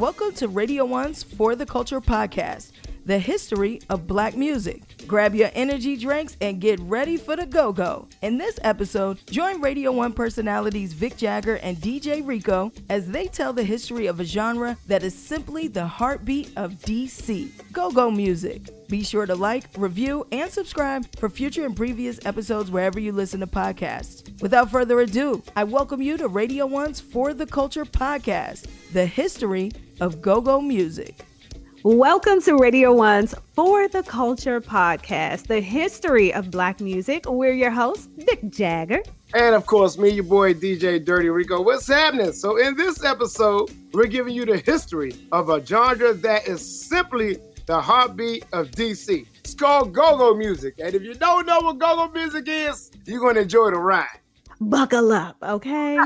Welcome to Radio One's For the Culture podcast, the history of black music. Grab your energy drinks and get ready for the go go. In this episode, join Radio 1 personalities Vic Jagger and DJ Rico as they tell the history of a genre that is simply the heartbeat of DC go go music. Be sure to like, review, and subscribe for future and previous episodes wherever you listen to podcasts. Without further ado, I welcome you to Radio 1's For the Culture podcast, the history of go go music. Welcome to Radio One's For the Culture podcast, the history of Black music. We're your hosts, Vic Jagger. And of course, me, your boy DJ Dirty Rico. What's happening? So, in this episode, we're giving you the history of a genre that is simply the heartbeat of DC. It's called go go music. And if you don't know what go go music is, you're going to enjoy the ride. Buckle up, okay?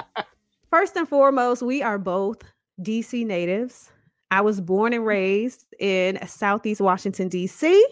First and foremost, we are both DC natives. I was born and raised in Southeast Washington, D.C.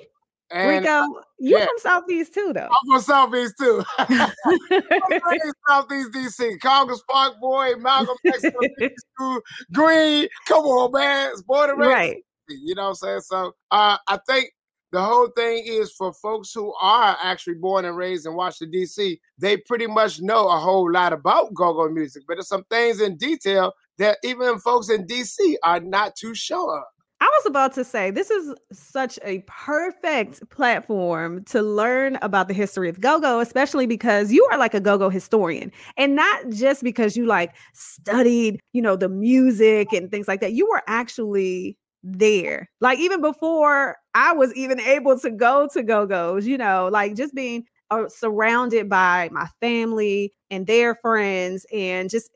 And Rico, you yeah. from Southeast too, though. I'm from Southeast too. Southeast DC, Congress Park boy, Malcolm X, Green. Come on, man, it's born and raised. Right. You know what I'm saying? So uh, I think the whole thing is for folks who are actually born and raised in Washington D.C. They pretty much know a whole lot about go-go music, but there's some things in detail that even folks in DC are not too sure. I was about to say, this is such a perfect platform to learn about the history of go go, especially because you are like a go go historian. And not just because you like studied, you know, the music and things like that. You were actually there. Like even before I was even able to go to go go's, you know, like just being uh, surrounded by my family and their friends and just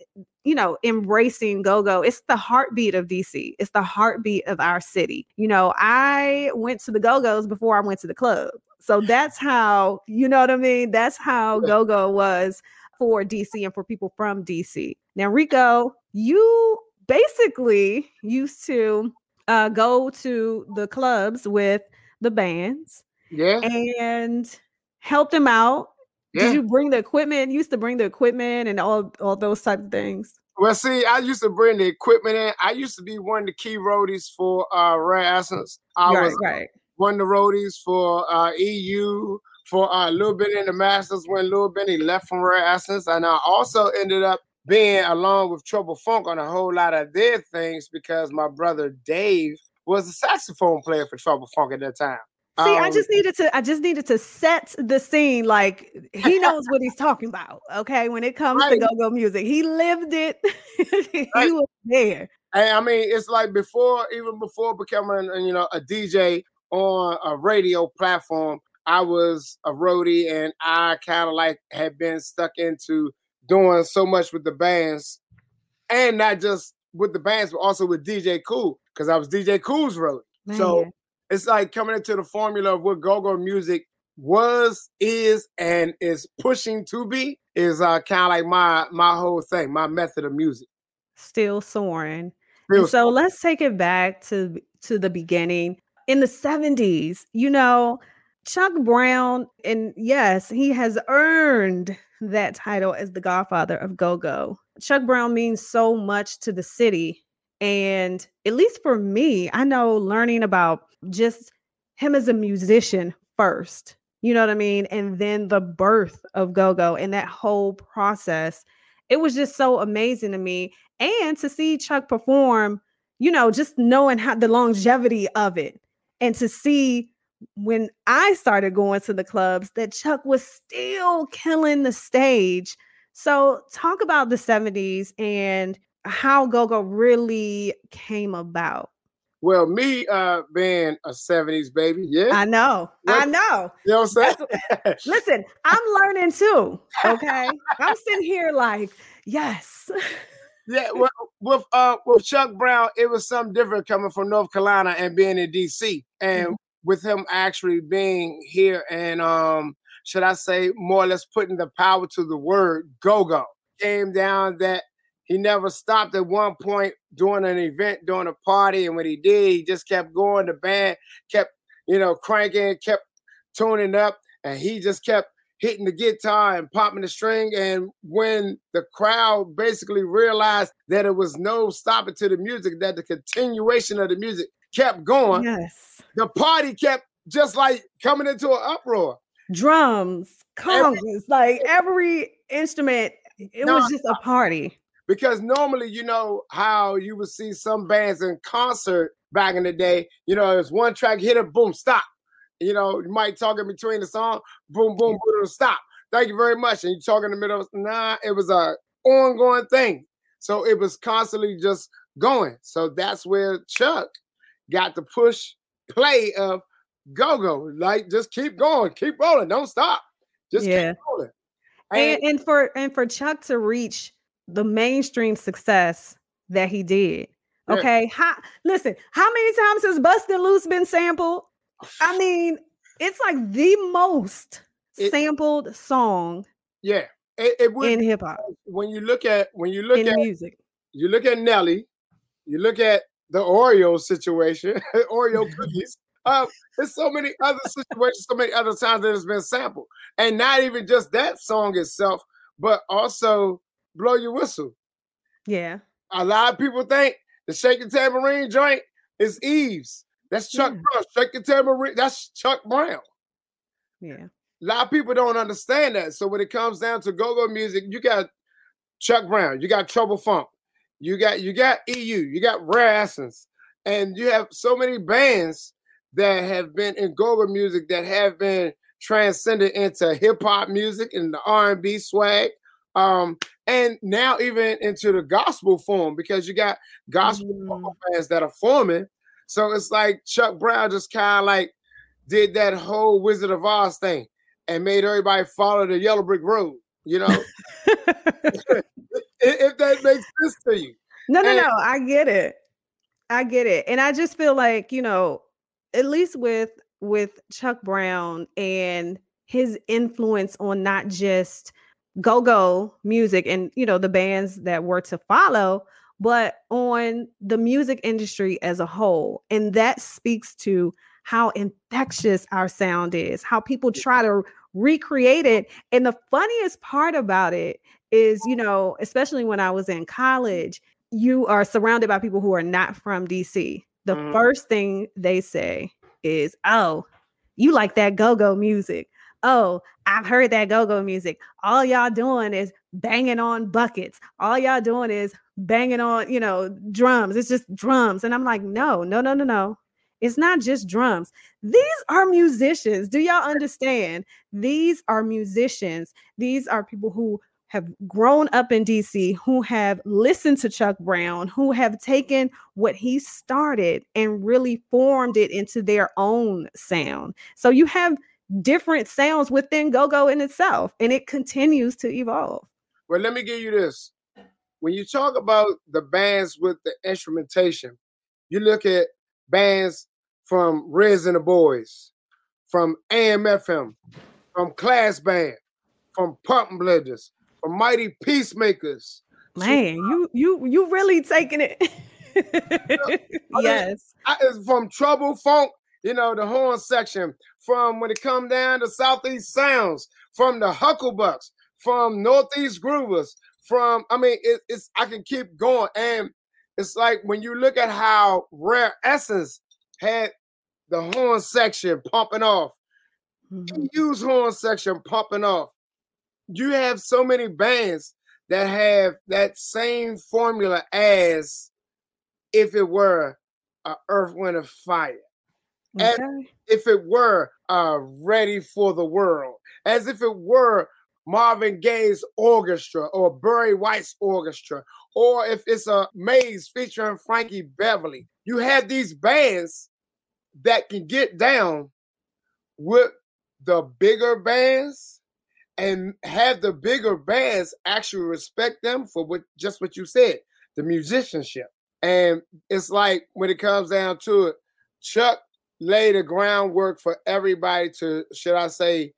you know, embracing go go. It's the heartbeat of DC. It's the heartbeat of our city. You know, I went to the go go's before I went to the club. So that's how, you know what I mean? That's how go go was for DC and for people from DC. Now, Rico, you basically used to uh, go to the clubs with the bands. Yeah. And help them out yeah. Did you bring the equipment? You used to bring the equipment and all all those type of things. Well, see, I used to bring the equipment in. I used to be one of the key roadies for uh Rare Essence. I right, was right. one of the roadies for uh EU for uh, a Little Benny in the Masters when Lil Benny left from Rare Essence. And I also ended up being along with Trouble Funk on a whole lot of their things because my brother Dave was a saxophone player for Trouble Funk at that time. See, um, I just needed to I just needed to set the scene like he knows what he's talking about. Okay. When it comes right. to go-go music, he lived it. he right. was there. And I mean, it's like before, even before becoming you know a DJ on a radio platform, I was a roadie and I kind of like had been stuck into doing so much with the bands and not just with the bands, but also with DJ Kool because I was DJ Kool's roadie. Man. So it's like coming into the formula of what go-go music was, is, and is pushing to be is uh, kind of like my my whole thing, my method of music. Still soaring. Still so soaring. let's take it back to to the beginning. In the 70s, you know, Chuck Brown, and yes, he has earned that title as the godfather of go-go. Chuck Brown means so much to the city. And at least for me, I know learning about just him as a musician first, you know what I mean? And then the birth of Go Go and that whole process. It was just so amazing to me. And to see Chuck perform, you know, just knowing how the longevity of it and to see when I started going to the clubs that Chuck was still killing the stage. So, talk about the 70s and how go go really came about. Well, me uh being a 70s baby, yeah. I know. What? I know. You know what I'm saying? Listen, I'm learning too. Okay. I'm sitting here like, yes. yeah, well, with uh with Chuck Brown, it was something different coming from North Carolina and being in DC. And mm-hmm. with him actually being here and um, should I say more or less putting the power to the word go-go. Came down that he never stopped at one point during an event, during a party, and when he did, he just kept going. The band kept, you know, cranking, kept tuning up, and he just kept hitting the guitar and popping the string. And when the crowd basically realized that it was no stopping to the music, that the continuation of the music kept going, Yes. the party kept just like coming into an uproar. Drums, congas, like every instrument. It No, was just a party. Because normally you know how you would see some bands in concert back in the day you know it's one track hit it boom stop. You know you might talk in between the song boom boom boom stop. Thank you very much. And you talk in the middle nah it was a ongoing thing. So it was constantly just going. So that's where chuck got the push play of go-go. Like just keep going keep rolling don't stop. Just Yeah. keep rolling and, and for and for Chuck to reach the mainstream success that he did. Yeah. Okay. How listen, how many times has Bustin' Loose been sampled? I mean, it's like the most It- sampled song yeah it, it would in hip hop, when you look at when you look in at music. you look at Nelly, you look at the Oreo situation, Oreo cookies. Um, there's so many other situations, so many other times that it's been sampled, and not even just that song itself, but also "Blow Your Whistle." Yeah. A lot of people think the shaking the Tambourine joint is Eve's. That's Chuck Yeah. Brown. Shaking the Tambourine. That's Chuck Brown. Yeah. A lot of people don't understand that. So when it comes down to go-go music, you got Chuck Brown, you got Trouble Funk, you got you got EU, you got Rare Essence, and you have so many bands that have been in go-go music that have been transcended into hip hop music and the R&B swag. Um, and now even into the gospel form because you got gospel Mm. bands that are forming. So it's like Chuck Brown just kind of like did that whole Wizard of Oz thing and made everybody follow the yellow brick road, you know, if, if that makes sense to you. No, no, And- no. I get it. I get it. And I just feel like, you know, at least with with Chuck Brown and his influence on not just go-go music and you know the bands that were to follow, but on the music industry as a whole. And that speaks to how infectious our sound is, how people try to recreate it. And the funniest part about it is, you know, especially when I was in college, you are surrounded by people who are not from DC. The Mhm. first thing they say is, "Oh, you like that go-go music. Oh, I've heard that go-go music. All y'all doing is banging on buckets. All y'all doing is banging on, you know, drums. It's just drums." And I'm like, "No, no, no, no, no. It's not just drums. These are musicians. Do y'all understand? These are musicians. These are people who have grown up in DC, who have listened to Chuck Brown, who have taken what he started and really formed it into their own sound. So you have different sounds within go go in itself, and it continues to evolve. But let me give you this. When you talk about the bands with the instrumentation, you look at bands from Redds and the Boys, from AMFM, from Class Band, from Pump Blenders, from Mighty Peacemakers. Man, you you you really taking it. yes. I, it's from Trouble Funk, you know, the horn section, from when it come down to Southeast Sounds, from the Huck-A-Bucks, from Northeast Groovers, from I mean, it, it's I can keep going, and it's like when you look at how Rare Essence had the horn section pumping off, Mhm. use horn section pumping off. You have so many bands that have that same formula as if it were a Earth, Wind, and Fire, And- Okay. if it were uh, Ready for the World, as if it were Marvin Gaye's orchestra or Barry White's orchestra, or if it's a Maze featuring Frankie Beverly. You have these bands that can get down with the bigger bands and have the bigger bands actually respect them for what just what you said, the musicianship. And it's like when it comes down to it, Chuck laid the groundwork for everybody to, should I say,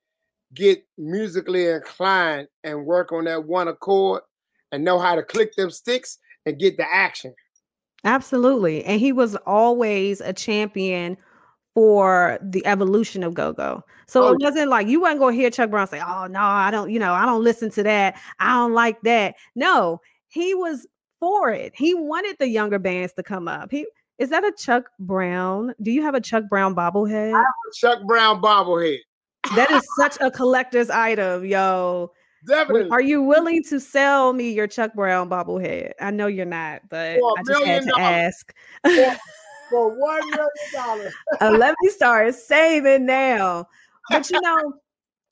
get musically inclined and work on that one accord and know how to click them sticks and get the action. Absolutely. And he was always a champion for the evolution of go-go. So oh, it wasn't like you wasn't gonna hear Chuck Brown say, "Oh no, I don't, you know, I don't listen to that. I don't like that." No, he was for it. He wanted the younger bands to come up. He is that a Chuck Brown? Do you have a Chuck Brown bobblehead? I have a Chuck Brown bobblehead. That is such a collector's item, yo. Definitely. Are you willing to sell me your Chuck Brown bobblehead? I know you're not, but I just had to ask. For, for one million dollars. uh, let me start saving now. But you know,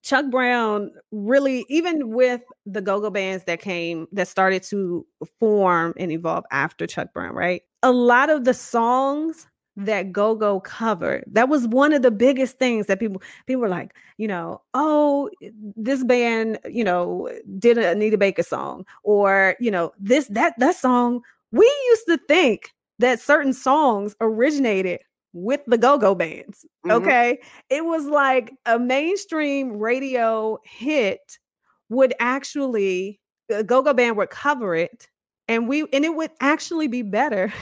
Chuck Brown really, even with the go-go bands that came that started to form and evolve after Chuck Brown, right? A lot of the songs that go-go covered that was one of the biggest things that people people were like you know oh eh, this band you know did a anita baker song or you know this that that song we used to think that certain songs originated with the go-go bands mm-hmm. okay it was like a mainstream radio hit would actually a go-go band would cover it and we and it would actually be better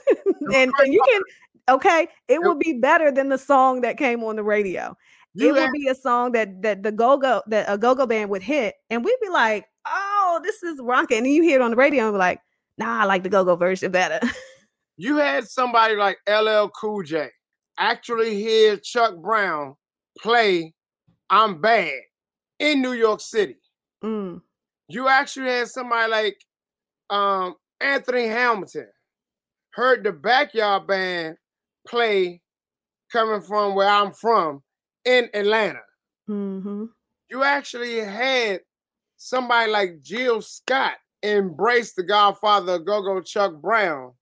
and, and you can Okay, it would be better than the song that came on the radio. You it would be a song that that the go go that a go go band would hit, and we'd be like, "Oh, this is rocking." And you hear it on the radio and be like, "Nah, I like the go go version better." you had somebody like LL Cool J actually hear Chuck Brown play "I'm Bad" in New York City. Mm. You actually had somebody like um, Anthony Hamilton heard the Backyard Band play coming from where I'm from in Atlanta. Mm-hmm. You actually had somebody like Jill Scott embrace the godfather of Go-Go Chuck Brown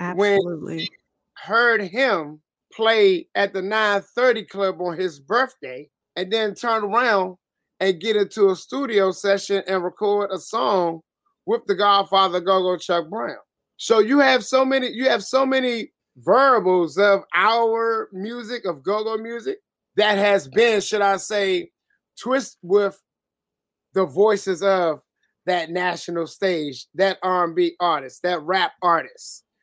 Absolutely. when heard him play at the 930 club on his birthday and then turn around and get into a studio session and record a song with the godfather Go-Go Chuck Brown. So you have so many you have so many variables of our music, of go-go music, that has been, should I say, twist with the voices of that national stage, that R&B artist, that rap artist.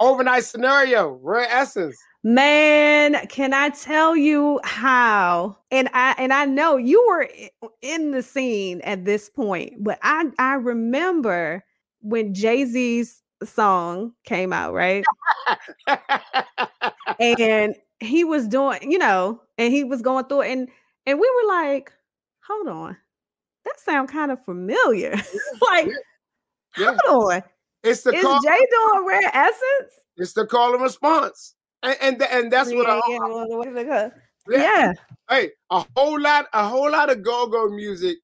Overnight scenario, rare essence. Man, can I tell you how? And I and I know you were in the scene at this point, but I I remember when Jay-Z's song came out, right? and he was doing, you know, and he was going through it, and and we were like, hold on, that sound kind of familiar. like, yeah. hold on. It's the is call- Jay doing rare essence? It's the call and response. And and, and that's yeah, what I yeah, yeah. yeah. Hey, a whole lot, a whole lot of go-go music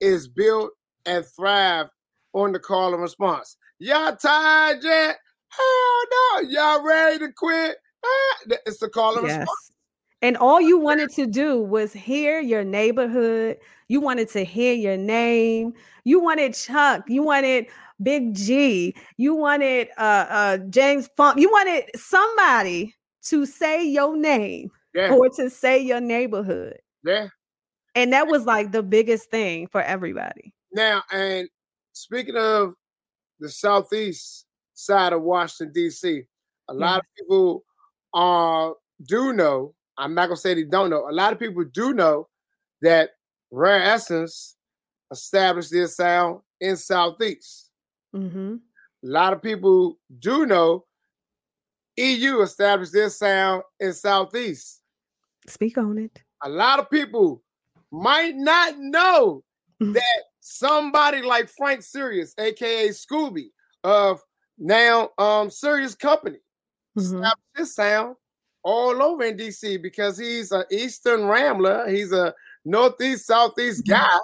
is built and thrive on the call and response. Y'all tired yet? Hell no. Y'all ready to quit? Ah, it's the call and yes. response. And all you wanted to do was hear your neighborhood. You wanted to hear your name. You wanted Chuck. You wanted Big G. You wanted uh, uh, James Funk. You wanted somebody to say your name yeah. or to say your neighborhood. Yeah. And that was like the biggest thing for everybody. Now, and speaking of the southeast side of Washington D.C. A yeah. lot of people uh, do know. I'm not gonna say they don't know. A lot of people do know that Rare Essence established their sound in Southeast. Mm-hmm. A lot of people do know EU established their sound in Southeast. Speak on it. A lot of people might not know that somebody like Frank Sirius, aka Scooby, of now um Sirius Company, mm-hmm. his sound all over in DC because he's an Eastern Rambler, he's a Northeast Southeast mm-hmm. guy,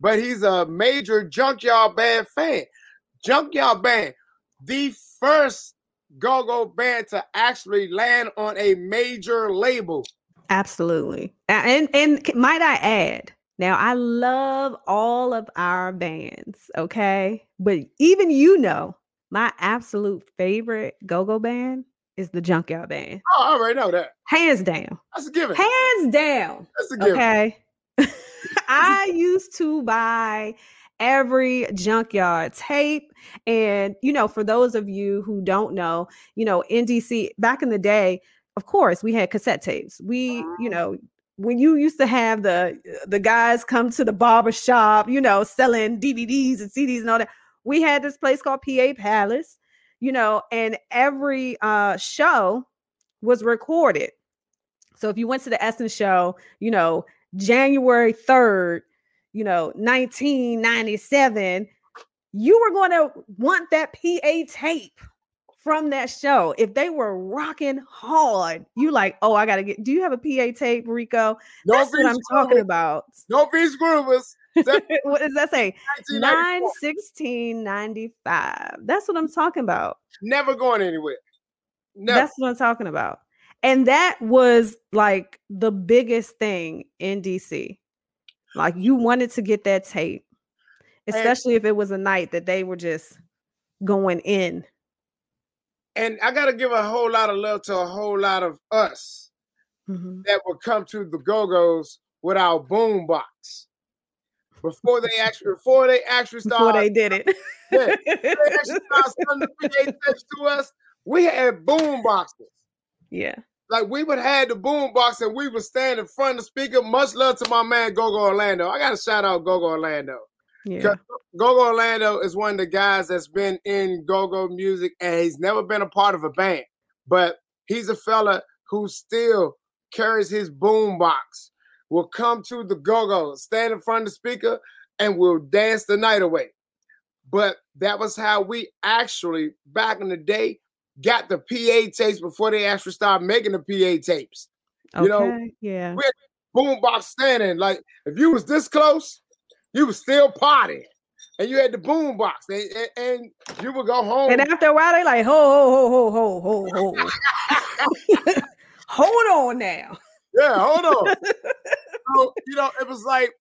but he's a major Junkyard Band fan. Junkyard Band, the first go-go band to actually land on a major label. Absolutely. And and might I add, now I love all of our bands, okay? But even you know, my absolute favorite go-go band is the Junkyard Band. Oh, I already know that. Hands down. That's a given. Hands down. That's a given. Okay. I used to buy every junkyard tape. And, you know, for those of you who don't know, you know, in DC back in the day, of course, we had cassette tapes. We, you know, when you used to have the the guys come to the barber shop, you know, selling DVDs and CDs and all that, we had this place called PA Palace, you know, and every uh show was recorded. So if you went to the Essence show, you know, January 3rd, you know, 1997, you were going to want that PA tape from that show. If they were rocking hard, you like, oh, I got to get, do you have a PA tape, Rico? No That's what I'm talking about. No Beach Groovers. what does that say? 9 16 95. That's what I'm talking about. Never going anywhere. Never. That's what I'm talking about. And that was like the biggest thing in DC. Like you wanted to get that tape, especially if it was a night that they were just going in. and I got to give a whole lot of love to a whole lot of us Mhm. that would come to the Go-Go's with our boom box before they actually before they actually started. Before they did it. Yeah. they actually started sending the PA tapes to us. We had boom boxes. yeah. Like we would have the boom box and we would stand in front of the speaker. Much love to my man Gogo Orlando. I gotta shout out Gogo Orlando. Yeah. Gogo Orlando is one of the guys that's been in go-go music and he's never been a part of a band. But he's a fella who still carries his boom box, will come to the go-go, stand in front of the speaker, and will dance the night away. But that was how we actually, back in the day, got the PA tapes before they actually started making the PA tapes. Okay. you know, yeah. we- Boom box standing. Like if you was this close, you was still partying. And you had the boom box, and, and, and you would go home. And after a while, they like, ho, ho, ho, ho, ho, ho, ho. Hold on now. Yeah, hold on. so, you know, it was like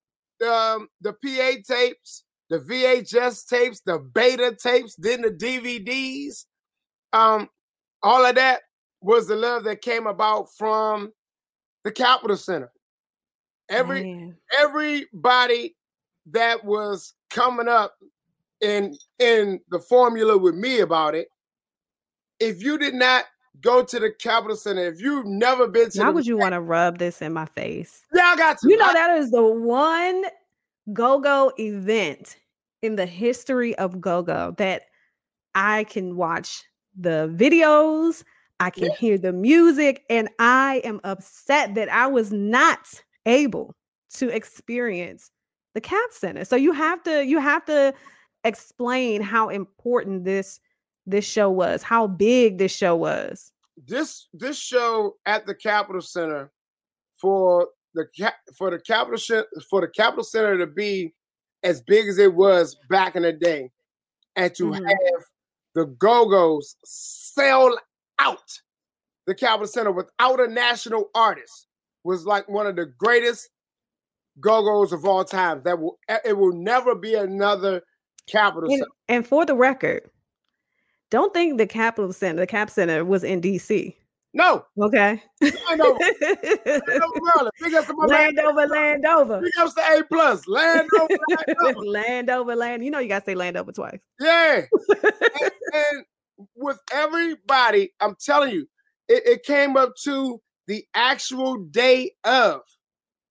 um, the PA tapes, the VHS tapes, the beta tapes, then the DVDs. Um, all of that was the love that came about from the Capitol Center. Every Man. everybody that was coming up in in the formula with me about it, if you did not go to the Capitol Center, if you've never been to Why the would you want to rub this in my face? Yeah, I got to. You know, I- that is the one go go event in the history of go go that I can watch the videos, I can Yeah. hear the music, and I am upset that I was not able to experience the Cap Center. So you have to you have to explain how important this this show was, how big this show was. this this show at the Capitol Center for the for the Capitol for the Capitol Center to be as big as it was back in the day, and to Mhm. have the Go Go's sell out the Capitol Center without a national artist was like one of the greatest Go Go's of all time. That will it will never be another Capitol And, Center. and for the record, don't think the Capitol Center, the Cap Center was in DC. No, Okay. Landover, Landover, Maryland. Big ups to my. Landover, Landover. Big ups to A plus. Landover, Landover. Landover, Land. You know you gotta say Landover twice. Yeah. and, and with everybody, I'm telling you, it, it came up to the actual day of.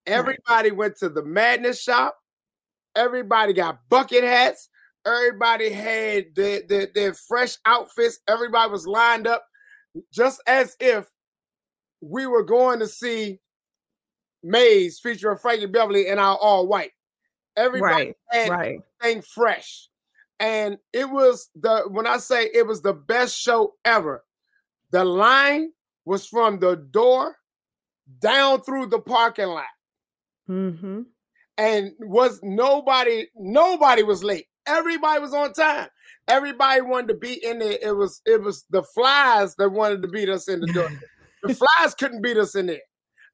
Everybody went to the madness shop. Everybody got bucket hats. Everybody had their, their, their fresh outfits. Everybody was lined up just as if we were going to see Maze featuring Frankie Beverly in our all white. Everybody Right. had Right. everything fresh. And it was the when I say it was the best show ever. The line was from the door down through the parking lot. Mm-hmm. And was nobody, nobody was late. Everybody was on time. Everybody wanted to be in there. It was it was the flies that wanted to beat us in the door. the flies couldn't beat us in there.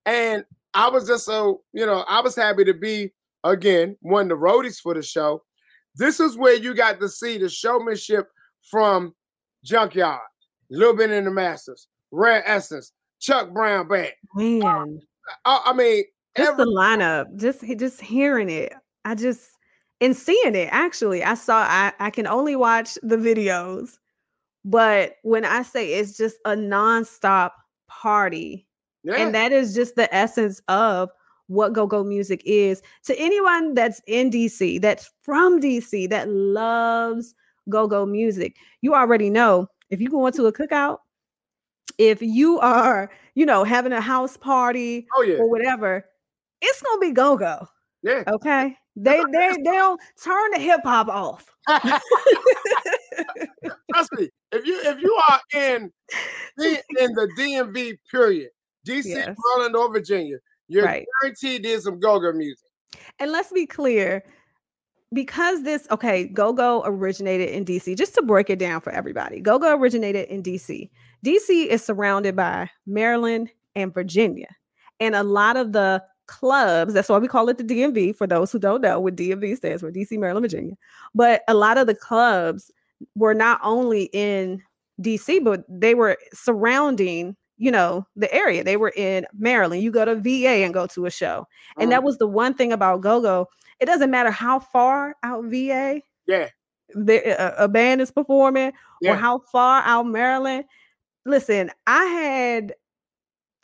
And I was just so, you know, I was happy to be again one of the roadies for the show. This is where you got to see the showmanship from Junkyard, Little Benny in the Masters, Rare Essence, Chuck Brown Band. Man, I, I mean, just every, the lineup, just just hearing it, I just and seeing it. Actually, I saw. I I can only watch the videos, but when I say it's just a nonstop party, yeah, and that is just the essence of what go-go music is to anyone that's in DC, that's from DC, that loves go-go music. You already know if you go into a cookout, if you are, you know, having a house party oh yeah, or whatever, it's gonna be go-go. yeah. Okay. They they they'll turn the hip hop off. Trust me, if you if you are in the, in the DMV period, DC, Yes. Maryland, or Virginia, you're Right. guaranteed there's some go-go music. And let's be clear, because this okay, go-go originated in DC. Just to break it down for everybody, go-go originated in DC. DC is surrounded by Maryland and Virginia, and a lot of the clubs. That's why we call it the DMV. For those who don't know, what DMV stands for, DC, Maryland, Virginia. But a lot of the clubs were not only in DC, but they were surrounding. You know the area. They were in Maryland. You go to VA and go to a show. And that Mm, was the one thing about go-go. It doesn't matter how far out VA yeah, the, a, a band is performing Yeah. or how far out Maryland. Listen, I had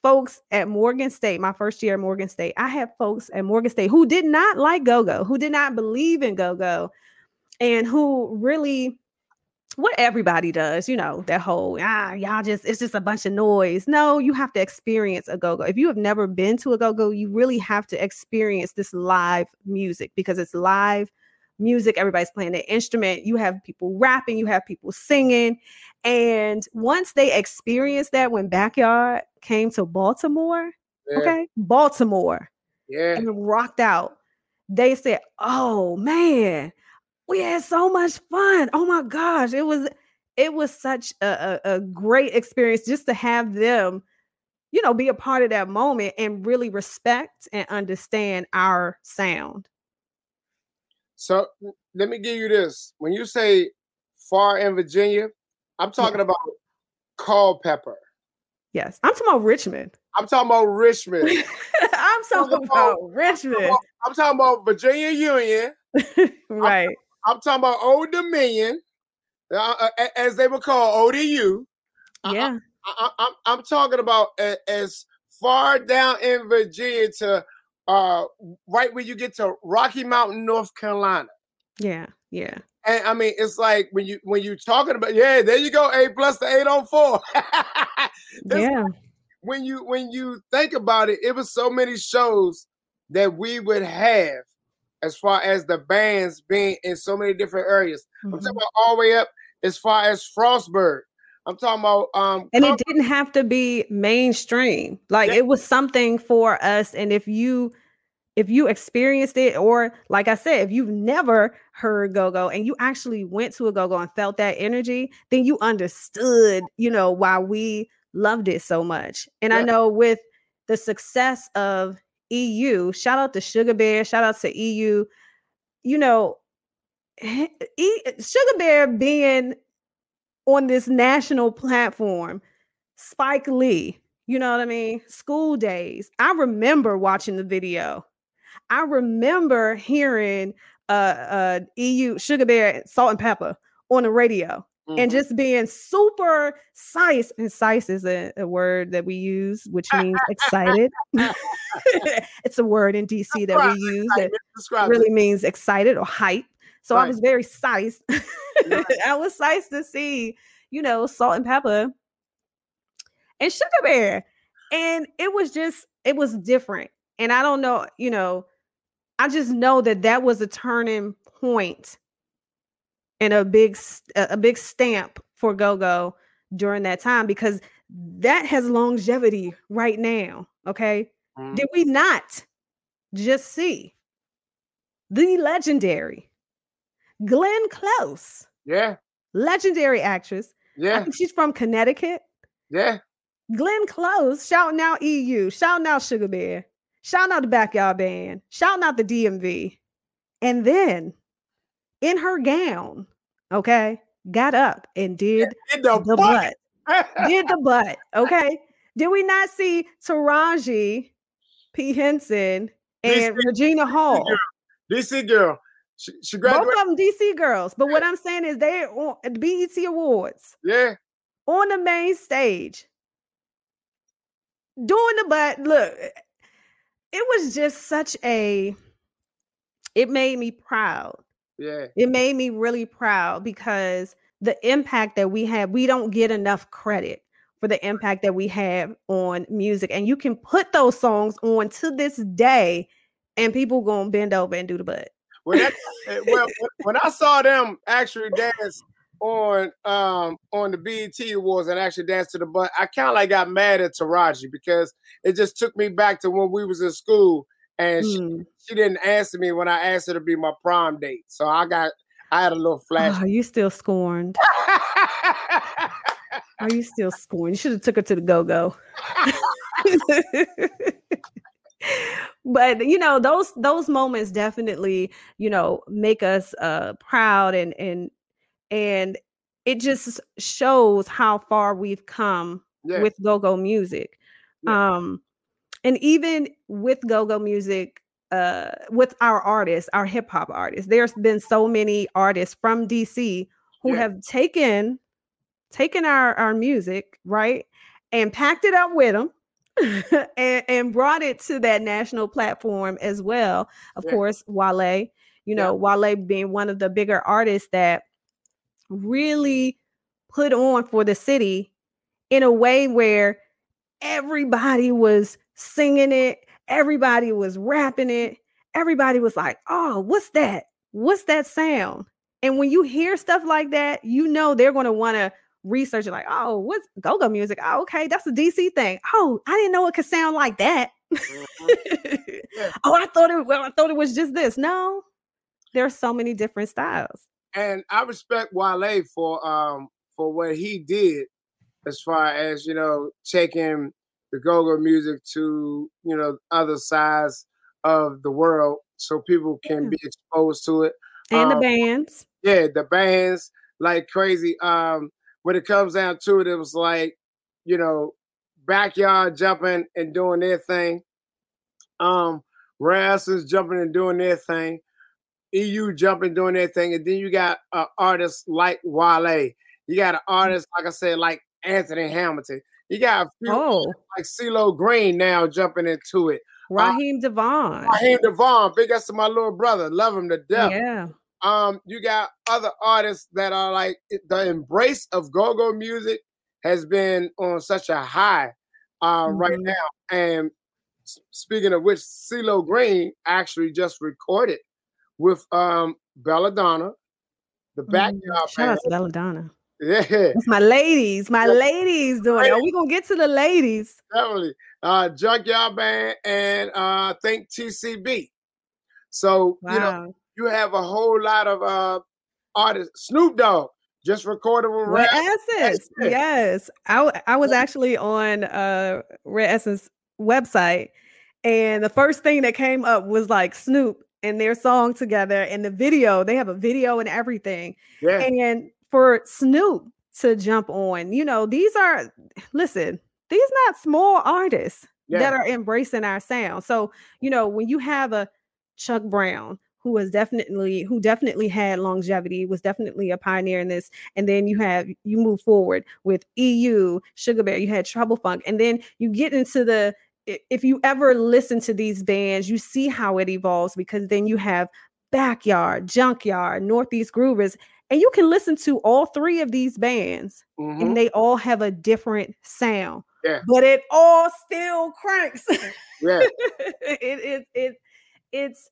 folks at Morgan State, my first year at Morgan State. I had folks at Morgan State who did not like go-go, who did not believe in go-go, and who really what everybody does, you know, that whole ah, y'all just it's just a bunch of noise. No, you have to experience a go-go. If you have never been to a go-go, you really have to experience this live music because it's live music. Everybody's playing their instrument. You have people rapping, you have people singing. And once they experienced that when Backyard came to Baltimore, yeah, okay, Baltimore, yeah. and rocked out, they said, Oh man, we had so much fun. Oh my gosh. It was it was such a, a, a great experience just to have them, you know, be a part of that moment and really respect and understand our sound. So let me give you this. When you say far in Virginia, I'm talking about Culpeper. Yes. I'm talking about Richmond. I'm talking about Richmond. I'm talking about Richmond. I'm talking about Virginia Union. right. I'm talking about Old Dominion, uh, uh, as they were called, ODU. Yeah. I, I, I'm I'm talking about as far down in Virginia to uh right when you get to Rocky Mountain, North Carolina. Yeah. Yeah. And I mean, it's like when you when you're talking about yeah, there you go, A plus the eight on four. Yeah. When you when you think about it, it was so many shows that we would have as far as the bands being in so many different areas. I'm Mhm. talking about all the way up as far as Frostburg. I'm talking about um and it didn't have to be mainstream. Like Yeah. it was something for us and if you if you experienced it or like i said if you've never heard go-go and you actually went to a go-go and felt that energy then you understood you know why we loved it so much. And i know with the success of eu shout out to sugar bear shout out to eu you know sugar bear being on this national platform, Spike Lee, you know what I mean? School Daze. I remember watching the video. I remember hearing uh uh EU Sugar Bear Salt-N-Pepa on the radio and Mhm. just being super sice and sice is a, a word that we use which means excited it's a word in dc that we use that it. really means excited or hype. So I was very sized. Right. I was sized to see, you know, Salt-N-Pepa and sugar bear. And it was just, it was different. And I don't know, you know, I just know that that was a turning point and a big, a big stamp for Go Go during that time because that has longevity right now. Okay. Mhm. Did we not just see the legendary Glenn Close Yeah, legendary actress. I Yeah, think she's from Connecticut. yeah. Glenn Close, shouting out EU, shouting out Sugar Bear, shouting out the Backyard Band, shouting out the DMV. And then in her gown, okay, got up and did In the, the butt. butt. Did the butt. Okay. Did we not see Taraji P. Henson and DC Regina Hall? DC girl. She, she Both of them DC girls. But what I'm saying is they're on the BET Awards Yeah, on the main stage doing the butt. Look, eh, it was just such a it made me proud. yeah, It made me really proud because the impact that we have, we don't get enough credit for the impact that we have on music. And you can put those songs on to this day, and people gonna bend over and do the butt. When, that, eh, well, when- I saw them actually dance on um on the BET Awards and actually dance to the butt, I kind of like got mad at Taraji because it just took me back to when we was in school and she, Mm. she didn't answer me when I asked her to be my prom date. So I got I had a little flash. Oh, you still scorned? Are you still scorned? You should have took her to the go go. but you know those those moments definitely you know make us uh proud and and and it just shows how far we've come with go-go music. Um and even with go-go music uh with our artists our hip hop artists there's been so many artists from DC who have taken taken our our music right and packed it up with them and, and brought it to that national platform as well of Yeah. course Wale you know Wale being one of the bigger artists that really put on for the city in a way where everybody was singing it, everybody was rapping it, everybody was like, "Oh, what's that? What's that sound?" And when you hear stuff like that, you know they're going to want to research it like, "Oh, what's go-go music? Oh, okay, that's a DC thing. Oh, I didn't know it could sound like that." Mhm. Yeah. oh, I thought it well, I thought it was just this. No. There's so many different styles. and I respect Wale for um for what he did as far as you know taking the go-go music to you know other sides of the world so people can Yeah. be exposed to it. And the Um, bands. Yeah, the bands like crazy. Um, when it comes down to it, it was like you know backyard jumping and doing their thing. Um, Rassens jumping and doing their thing. EU jumping doing their thing, and then you got uh, artists like Wale. You got an artist like I said, like Anthony Hamilton. You got a few Oh, like CeeLo Green now jumping into it. Raheem DeVaughn. Raheem DeVaughn, big ups to my little brother, love him to death. Yeah. Um, you got other artists that are like the embrace of go-go music has been on such a high uh, right Mhm. now. And speaking of which, CeeLo Green actually just recorded with um Be'la Dona, the Mm, backyard Shout out to Be'la Dona. Yeah, That's my ladies. My Yeah. ladies doing it. Are we gonna get to the ladies? definitely. Uh, Junkyard Band and uh, think TCB. So you know Wow. You have a whole lot of uh artists. Snoop Dogg just recorded with Rare. Essence. Yes. I was actually on uh Rare Essence website and the first thing that came up was like Snoop and their song together and the video. They have a video and everything. Yeah, And for Snoop to jump on, you know, these are listen, these not small artists that are embracing our sound. So, you know, when you have a Chuck Brown who was definitely who definitely had longevity, was definitely a pioneer in this, and then you have you move forward with EU, Sugar Bear, you had Trouble Funk, and then you get into the if you ever listen to these bands, you see how it evolves because then you have Backyard, Junkyard, Northeast Groovers, and you can listen to all three of these bands mhm, and they all have a different sound. Yeah. But it all still cranks. yeah, it, it it it's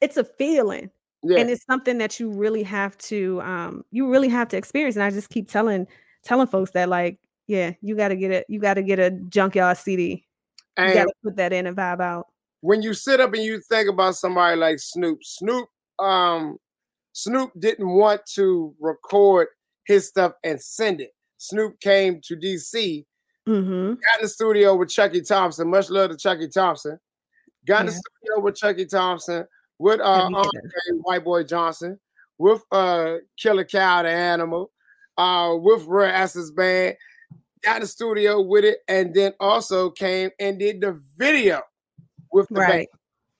it's a feeling yeah. and it's something that you really have to um you really have to experience and i just keep telling telling folks that like yeah you got to get it you got to get a junkyard cd you And to put that in and vibe out when you sit up and you think about somebody like Snoop, Snoop, um, Snoop didn't want to record his stuff and send it. Snoop came to DC, Mm-hmm. got in the studio with Chucky Thompson. Much love to Chucky Thompson. Got in the studio with Chucky Thompson, with uh. White Boy Johnson, with uh, Killer Cow the Animal, uh, with Rare Essence Band. Got the studio with it, and then also came and did the video with the band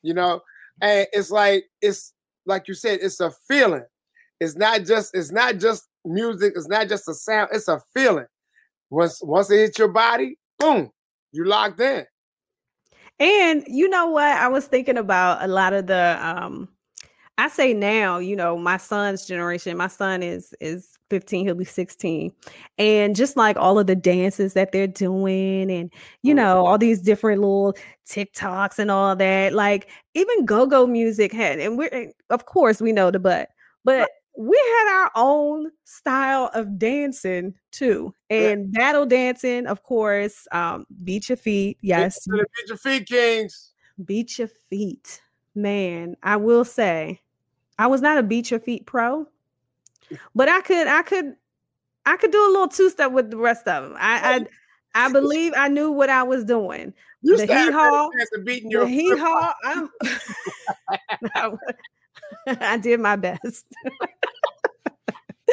you know and it's like it's like you said it's a feeling it's not just it's not just music it's not just a sound it's a feeling once once it hits your body boom you locked in And you know what? I was thinking about a lot of the um I say now, you know, my son's generation, my son is is 15, he'll be 16. And just like all of the dances that they're doing and you Mhm. know, all these different little TikToks and all that, like even go-go music had and we're of course we know the butt, but we had our own style of dancing too. Yeah. And battle dancing, of course, um, beat your feet. Yes, Beat Your feet kings Beat your feet. Man, I will say I was not a beat your feet pro, but I could I could I could do a little two step with the rest of them. I I, I believe I knew what I was doing. you The beating your The hee haw, I'm I did my best.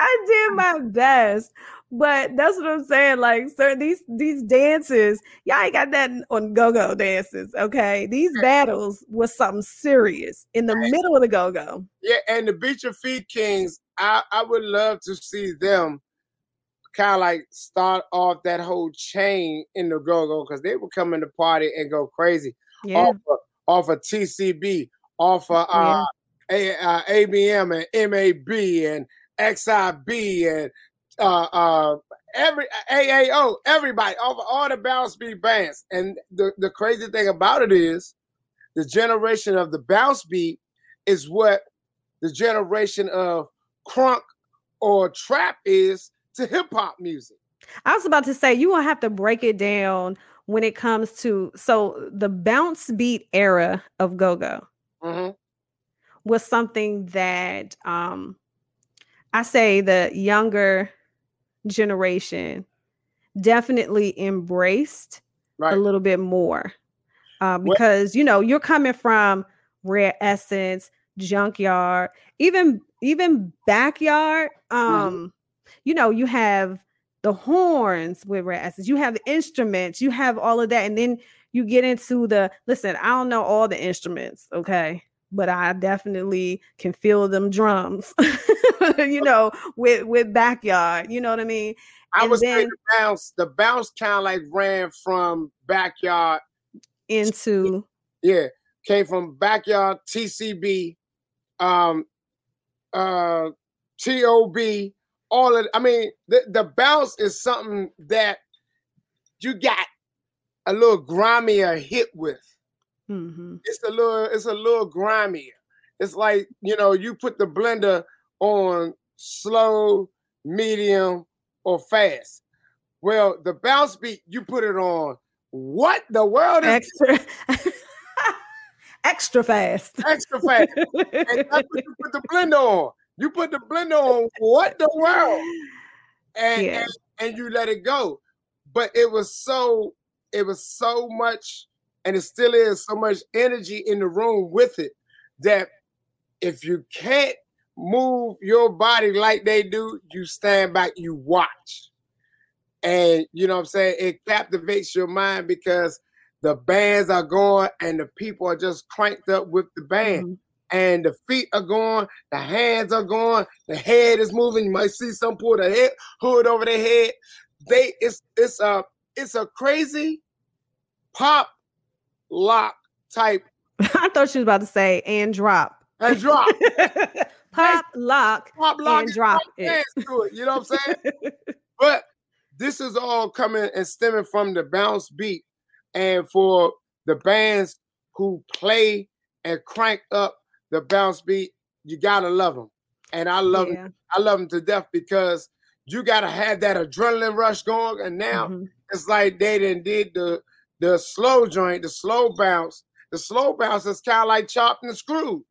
I did my best. But that's what I'm saying. Like, sir, these these dances, y'all ain't got that on go-go dances. Okay. These battles was something serious in the middle of the go-go. yeah and the Beat Your feet kings i i would love to see them kind of like start off that whole chain in the go-go because they would come in the party and go crazy Yeah. off of, off of TCB, off of uh, A, uh, ABM and MAB and XIB and uh, uh, every AAO, everybody, all, all the bounce beat bands. And the, the crazy thing about it is the generation of the bounce beat is what the generation of crunk or trap is to hip hop music. I was about to say you will have to break it down when it comes to so the bounce beat era of go-go. Mhm. was something that um I say the younger generation definitely embraced Right. a little bit more. Uh, Well- because you know, you're coming from Rare Essence, Junkyard, even even Backyard. Um, you know, you have the horns with Rare Essence, you have instruments, you have all of that, and then you get into the listen, I don't know all the instruments, okay, but I definitely can feel them drums, you know, with with backyard, you know what I mean? I And say then- the bounce, the bounce kind of like ran from backyard Into Yeah, came from backyard TCB, um, uh, TOB, all of. I mean, the the bounce is something that you got a little grimier hit with. mhm. It's a little, it's a little grimier. It's like you know, you put the blender on slow, medium, or fast. Well, the bounce beat, you put it on. What the world is extra extra fast. extra fast? and that's what you put the blender on. You put the blender on what the world, and, Yeah. and and you let it go. But it was so it was so much, and it still is so much energy in the room with it that if you can't move your body like they do, you stand back, you watch. And you know what I'm saying? It captivates your mind because the bands are going and the people are just cranked up with the band Mhm. and the feet are going, the hands are going, the head is moving. You might see some pull the head hood over their head. They it's it's a it's a crazy pop lock type I thought she was about to say and drop. and drop. Pop lock pop lock and drop it. to it. You know what I'm saying? but this is all coming and stemming from the bounce beat. And for the bands who play and crank up the bounce beat, you gotta love them. And I love Yeah. I love them to death because you gotta have that adrenaline rush going. And now Mhm. it's like they didn't did the the slow joint, the slow bounce. The slow bounce is kind of like chopping and screwed.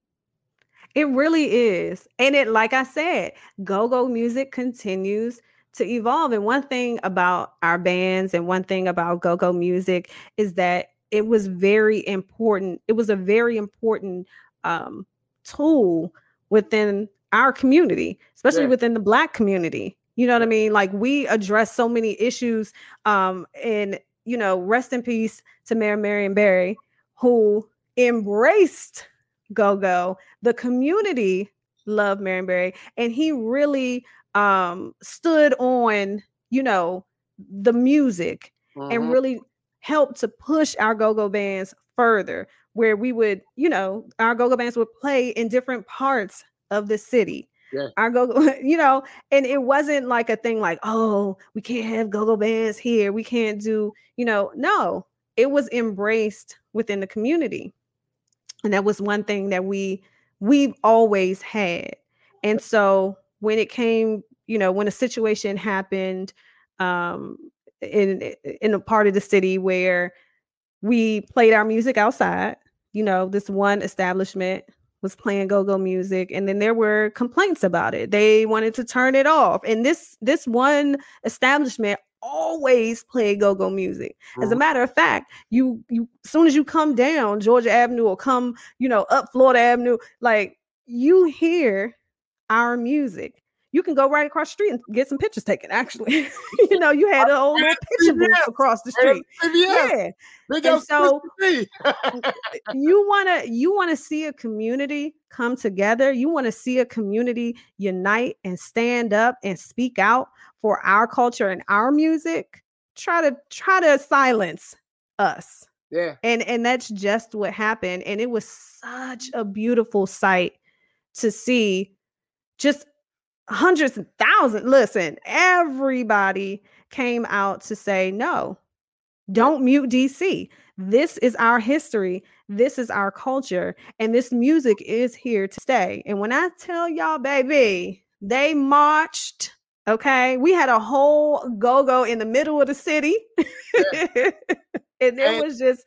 It really is. And it, like I said, go go music continues to evolve. And one thing about our bands and one thing about go go music is that it was very important. It was a very important um, tool within our community, especially yeah. within the Black community. You know what I mean? Like we address so many issues. Um, and you know, rest in peace to Mayor Marion Barry, who embraced go go. The community loved Marion Barry, and he really um stood on, you know, the music and mm-hmm. really helped to push our go-go bands further where we would, you know, our go-go bands would play in different parts of the city. Yeah. Our go, you know, and it wasn't like a thing like, oh, we can't have go-go bands here. We can't do, you know, no, it was embraced within the community. And that was one thing that we we've always had. And so when it came, you know, when a situation happened um in in a part of the city where we played our music outside, you know, this one establishment was playing go-go music and then there were complaints about it. They wanted to turn it off. And this this one establishment always play go-go music. As a matter of fact, you you as soon as you come down Georgia Avenue or come, you know, up Florida Avenue, like you hear our music. You can go right across the street and get some pictures taken. Actually, you know, you had a whole little picture booth across the street. Yeah, and so you wanna you wanna see a community come together. You want to see a community unite and stand up and speak out for our culture and our music, try to try to silence us. Yeah. And and that's just what happened and it was such a beautiful sight to see just hundreds and thousands listen, everybody came out to say no. Don't mute DC. This is our history. This is our culture. And this music is here to stay. And when I tell y'all, baby, they marched Okay. We had a whole go go in the middle of the city. Yeah. and it and was just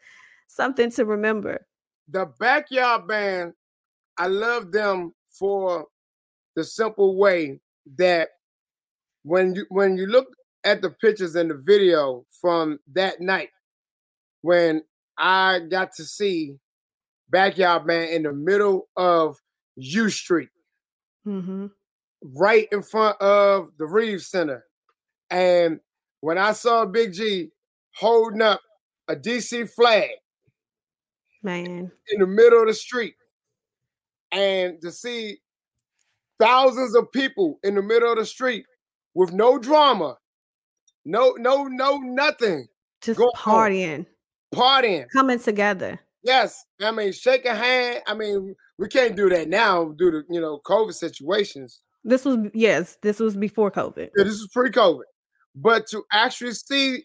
something to remember. The backyard band, I love them for the simple way that when you when you look at the pictures and the video from that night when I got to see backyard Man in the middle of U Street. Mm-hmm right in front of the Reeves Center. And when I saw Big G holding up a DC flag, man, in the middle of the street, and to see thousands of people in the middle of the street with no drama, no, no, no, nothing, just partying, on, partying, coming together. Yes, I mean, shake a hand. I mean, we can't do that now due to you know COVID situations. This was yes, this was before COVID. Yeah, this was pre-COVID. But to actually see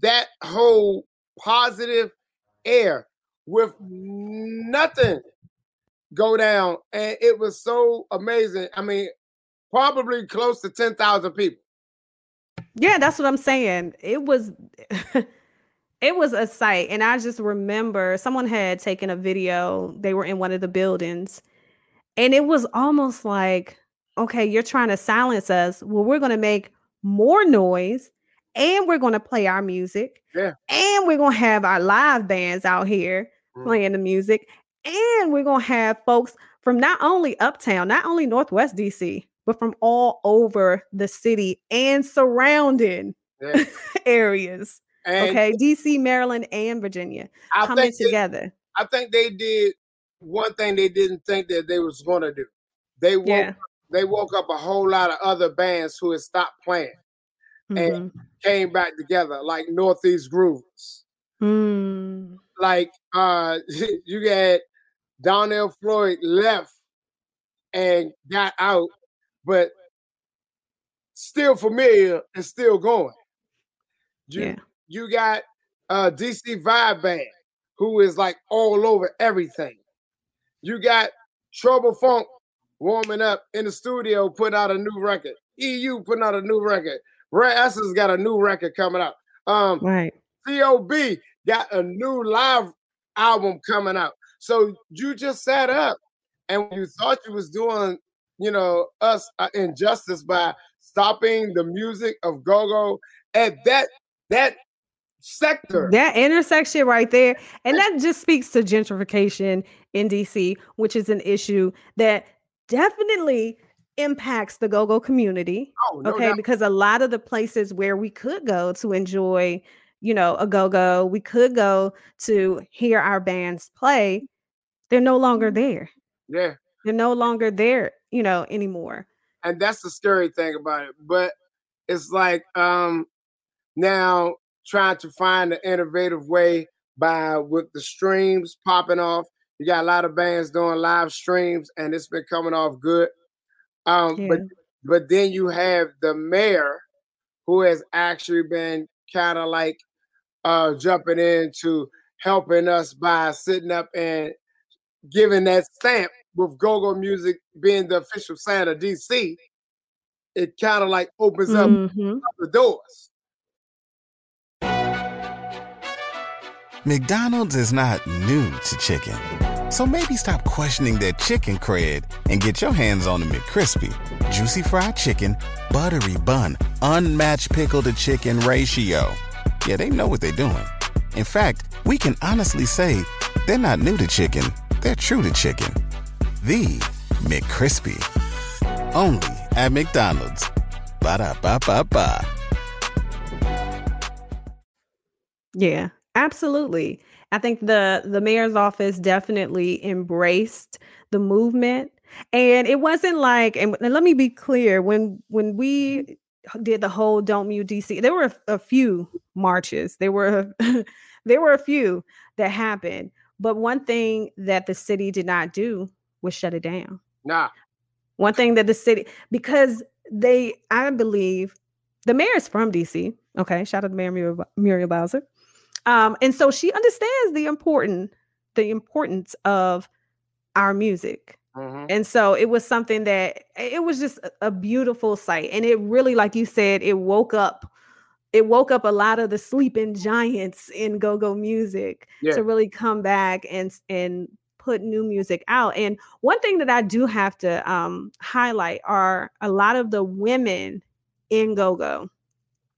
that whole positive air with nothing go down, and it was so amazing. I mean, probably close to ten thousand people. Yeah, that's what I'm saying. It was. it was a sight and i just remember someone had taken a video they were in one of the buildings and it was almost like okay, you're trying to silence us. Well, we're going to make more noise and we're going to play our music. Yeah. And we're going to have our live bands out here mm. playing the music. And we're going to have folks from not only uptown, not only Northwest DC, but from all over the city and surrounding yeah. areas. And okay, DC, Maryland, and Virginia I coming together. They, I think they did one thing they didn't think that they was going to do. They woke yeah they woke up a whole lot of other bands who had stopped playing mm-hmm. and came back together, like Northeast Grooves. Mm. Like uh you had Donnell Floyd left and got out, but still familiar and still going. You, yeah. you got uh DC Vibe Band, who is like all over everything. You got Trouble Funk warming up in the studio, putting out a new record. EU putting out a new record. Rare Essence got a new record coming out. Um, right. COB got a new live album coming out. So you just sat up and you thought you was doing, you know, us uh, injustice by stopping the music of go-go at that that sector. That intersection right there. And that just speaks to gentrification in DC, which is an issue that definitely impacts the go-go community. Oh, no okay, doubt. because a lot of the places where we could go to enjoy, you know, a go-go, we could go to hear our bands play, they're no longer there. Yeah. They're no longer there, you know, anymore. and that's the scary thing about it. But it's like um now trying to find an innovative way by with the streams popping off. You got a lot of bands doing live streams, and it's been coming off good. Um, but but then you have the mayor who has actually been kind of like uh jumping in to helping us by sitting up and giving that stamp with go-go music being the official sound of DC, it kind of like opens up Mhm. the doors. McDonald's is not new to chicken. So maybe stop questioning their chicken cred and get your hands on the McCrispy. Juicy fried chicken, buttery bun, unmatched pickle to chicken ratio. Yeah, they know what they're doing. In fact, we can honestly say they're not new to chicken, they're true to chicken. The McCrispy. Only at McDonald's. Ba da ba ba ba. Yeah, absolutely. I think the the mayor's office definitely embraced the movement. And it wasn't like and, and let me be clear, when when we did the whole don't mute DC, there were a, few marches. There were there were a few that happened. But one thing that the city did not do was shut it down. Nah, One thing that the city, because they, I believe, the mayor is from DC. Okay, shout out to Mayor Muriel, Muriel Bowser. Um, and so she understands the important, the importance of our music. Mhm. And so it was something that it was just a- a beautiful sight. And it really, like you said, it woke up, it woke up a lot of the sleeping giants in go-go music Yeah. to really come back and and put new music out. And one thing that I do have to um highlight are a lot of the women in go-go.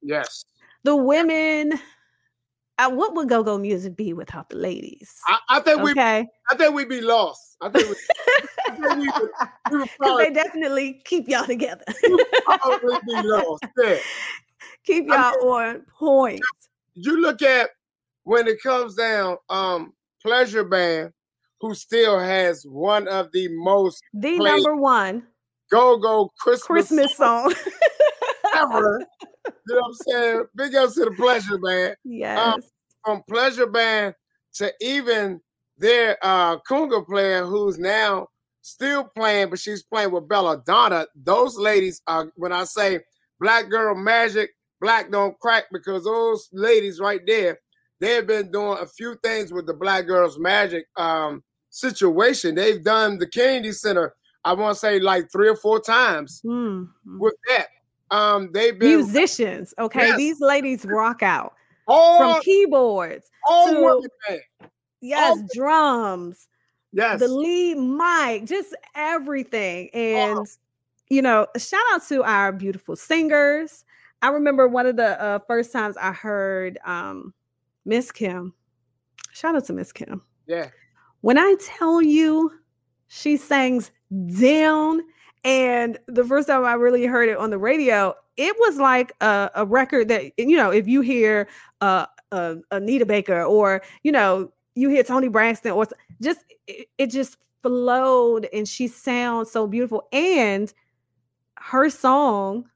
yes. The women, uh, what would go-go music be without the ladies? I, I think we, I think we'd be lost. I think we, I think we would, we would probably, they definitely keep y'all together. probably be lost. Yeah. keep y'all on point. You look at when it comes down, um, Pleasure Band, who still has one of the most The number one go-go Christmas, Christmas song. ever. You know what I'm saying? Big ups to the Pleasure Band. yes. from pleasure band to even their uh conga player who's now still playing, but she's playing with Be'la Dona. Those ladies are when I say black girl magic, black don't crack because those ladies right there, they've been doing a few things with the black girls magic um situation. They've done the Kennedy Center, I want to say like three or four times Mm. with that. Um, they've been Musicians. Okay. Yes. These ladies rock out all, from keyboards. all to-. Yes, drums, Yes. the lead mic, just everything. And you know, shout out to our beautiful singers. I remember one of the uh, first times I heard um Miss Kim. Shout out to Miss Kim. yeah. When I tell you she sings down, and the first time I really heard it on the radio, it was like a, a record that, you know, if you hear uh, uh, Anita Baker or, you know, you hear Toni Braxton or just, it, it just flowed and she sounds so beautiful. And her song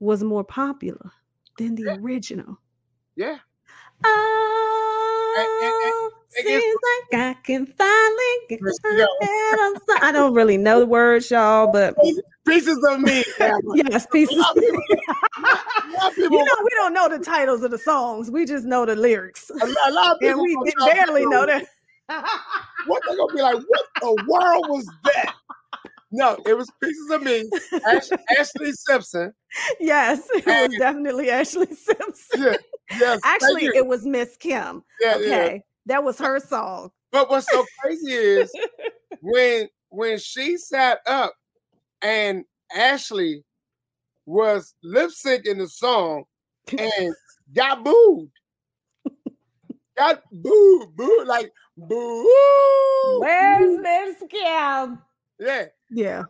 was more popular than the Yeah. original. Yeah. Oh, seems like I can finally get my head on some- I don't really know the words, y'all, but Pieces of me. Yes, pieces. Of people- of you know, we don't know the titles of the songs. We just know the lyrics, a lot, a lot of and we gonna did try to barely know that. What they're gonna be like? What the world was that? No, it was pieces of me. Ash, Ashlee Simpson. yes, it was definitely Ashlee Simpson. Yeah, yes. Actually, it was Miss Kim. yeah, yeah. That was her song. But what's so crazy is when when she sat up and Ashlee was lip syncing the song and got booed. got booed, booed, like boo. Where's this scam? Yeah. Yeah.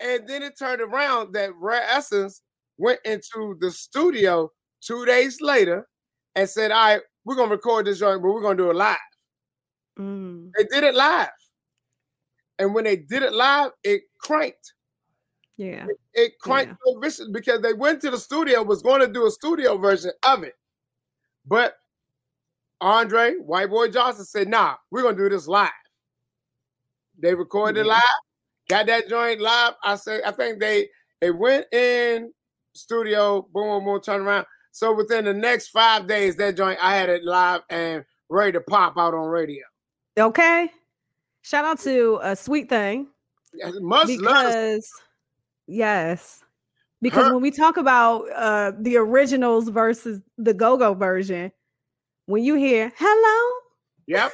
And then it turned around that Rare Essence went into the studio two days later and said, All right, we're gonna record this joint, but we're gonna do it live. Mm. They did it live. And when they did it live, it cranked. Yeah. It cranked so vicious because they went to the studio, was going to do a studio version of it. But Andre, White Boy Johnson said, nah, we're gonna do this live. They recorded it live, got that joint live. I say, I think they they went in studio, boom, boom, boom, turn around. So within the next five days, that joint I had it live and ready to pop out on radio. Okay. Shout out to a sweet thing. Much love. yes because Her- when we talk about uh the originals versus the go-go version when you hear hello Yep.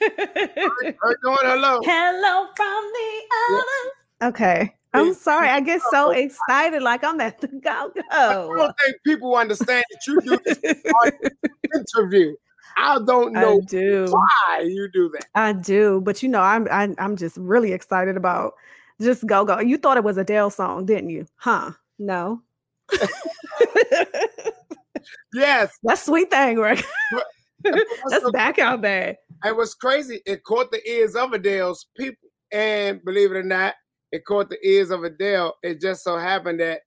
Her doing hello. hello from the other okay i'm sorry i get so excited like i'm at the I go-go don't think people understand that you do this interview. I don't i know do why you do that. i do but you know i'm I, i'm just really excited about just go-go you thought it was Adele song didn't you huh no Yes. that's sweet thing right that's back out there And what's crazy, it caught the ears of Adele's people. And believe it or not, it caught the ears of Adele. It just so happened that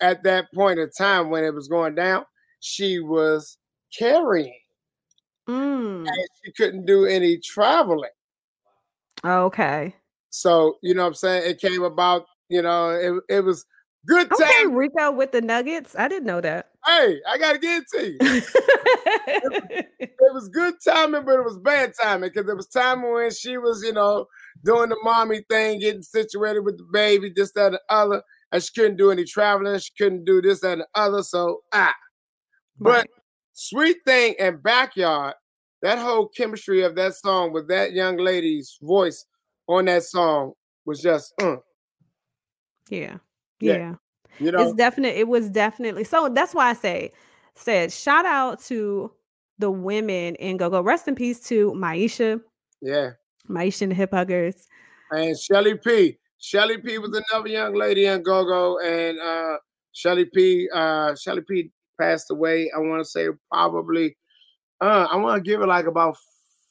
at that point in time when it was going down, she was carrying Mm. and she couldn't do any traveling. Okay. So, you know what I'm saying? It came about, you know, it, it was good time. Okay, Rico with the Nuggets. I didn't know that. Hey, I got to get it to you. it was good timing, but it was bad timing because it was time when she was, you know, doing the mommy thing, getting situated with the baby, this, that, and the other. And she couldn't do any traveling. She couldn't do this, that, and the other. So, ah. But Right. Sweet Thing and Backyard, that whole chemistry of that song with that young lady's voice on that song was just, mm, yeah. Yeah. Yeah. you know, It's definite. It was definitely so that's why I say said shout out to the women in Go Go. Rest in peace to Maisha, yeah. Maisha and the Hip Huggers. and Shelly P. Shelly P was another young lady in Go Go, and uh, Shelly P. Uh, Shelly P. passed away. I want to say probably. Uh, I want to give it like about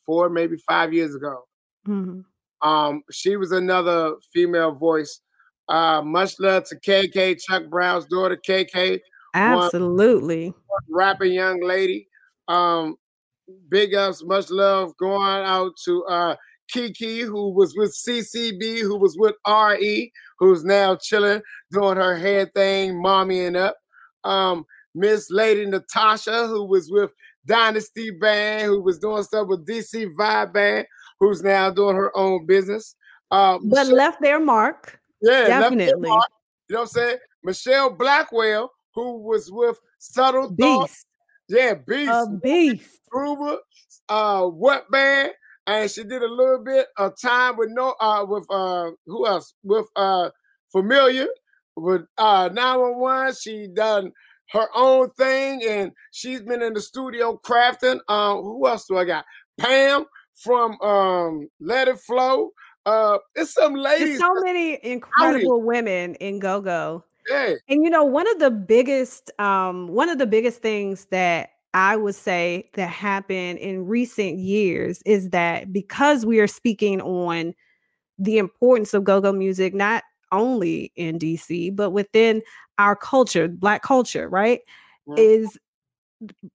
four, maybe five years ago. Mhm. Um, she was another female voice. Uh, much love to KK, Chuck Brown's daughter, KK, Absolutely. rapping young lady. Um, big ups, much love going out to uh Kiki, who was with CCB, who was with RE, who's now chilling, doing her hair thing, mommying up. Um, Miss Lady Natasha, who was with Dynasty Band, who was doing stuff with DC Vibe Band, who's now doing her own business. Um, But Michelle- left their mark. yeah, definitely. mark. You know what I'm saying? Michelle Blackwell, who was with Subtle. Beast. Yeah, Beast. A beast. Groover, uh, what band? And she did a little bit of time with no, uh, with uh, who else? With uh, familiar with uh 911. She done her own thing, and she's been in the studio crafting. Um, who else do I got? Pam from um Let It Flow. Uh, it's some There's ladies. so many incredible women in Go Go. yeah, And you know, one of the biggest, um, one of the biggest things that I would say that happened in recent years is that because we are speaking on the importance of go-go music, not only in DC, but within our culture, black culture, right? Mhm. Is